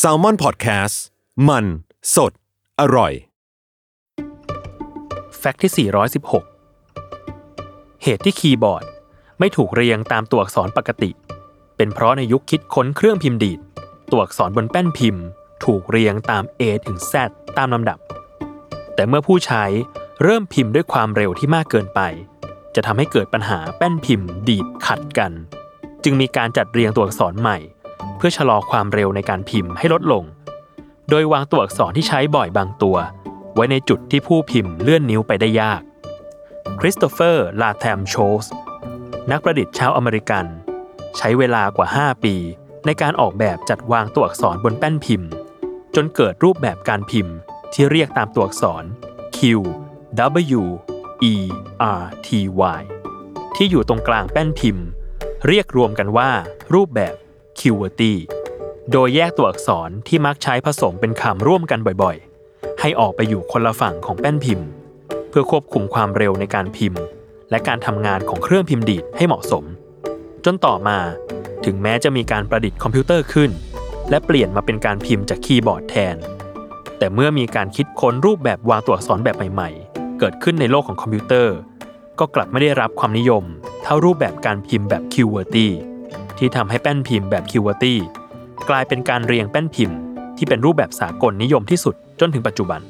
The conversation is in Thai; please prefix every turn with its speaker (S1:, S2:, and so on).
S1: s a l ม o n PODCAST มัน สด อร่อย
S2: แฟกต์ที่ 416 เหตุที่คีย์บอร์ดไม่ถูกเรียงตามตัวอักษรปกติ เป็นเพราะในยุคคิดค้นเครื่องพิมพ์ดีด ตัวอักษรบนแป้นพิมพ์ ถูกเรียงตาม A ถึง Z ตามลำดับ แต่เมื่อผู้ใช้เริ่มพิมพ์ด้วยความเร็วที่มากเกินไป จะทำให้เกิดปัญหาแป้นพิมพ์ดีดขัดกัน จึงมีการจัดเรียงตัวอักษรใหม่ เพื่อชะลอความเร็วในการพิมพ์ให้ลดลง โดยวางตัวอักษรที่ใช้บ่อยบางตัว ไว้ในจุดที่ผู้พิมพ์เลื่อนนิ้วไปได้ยาก คริสโตเฟอร์ ลาแทมโชส นักประดิษฐ์ชาวอเมริกัน ใช้เวลากว่า 5 ปี ในการออกแบบจัดวางตัวอักษรบนแป้นพิมพ์ จนเกิดรูปแบบการพิมพ์ที่เรียกตามตัวอักษร Q W E R T Y ที่อยู่ตรงกลางแป้นพิมพ์ เรียกรวมกันว่ารูปแบบ QWERTY โดยแยกตัวอักษรที่มักใช้ผสมเป็นคำร่วมกันบ่อยๆ ให้ออกไปอยู่คนละฝั่งของแป้นพิมพ์ เพื่อควบคุมความเร็วในการพิมพ์ และการทำงานของเครื่องพิมพ์ดีดให้เหมาะสม จนต่อมา ถึงแม้จะมีการประดิษฐ์คอมพิวเตอร์ขึ้น และเปลี่ยนมาเป็นการพิมพ์จากคีย์บอร์ดแทน แต่เมื่อมีการคิดค้นรูปแบบวางตัวอักษรแบบใหม่ ๆ เกิดขึ้นในโลกของคอมพิวเตอร์ ก็กลับไม่ได้รับความนิยม เท่ารูปแบบการพิมพ์แบบ QWERTY ที่ทำให้แป้นพิมพ์แบบ QWERTY กลายเป็นการเรียงแป้นพิมพ์ ที่เป็นรูปแบบสากลนิยมที่สุดจนถึงปัจจุบัน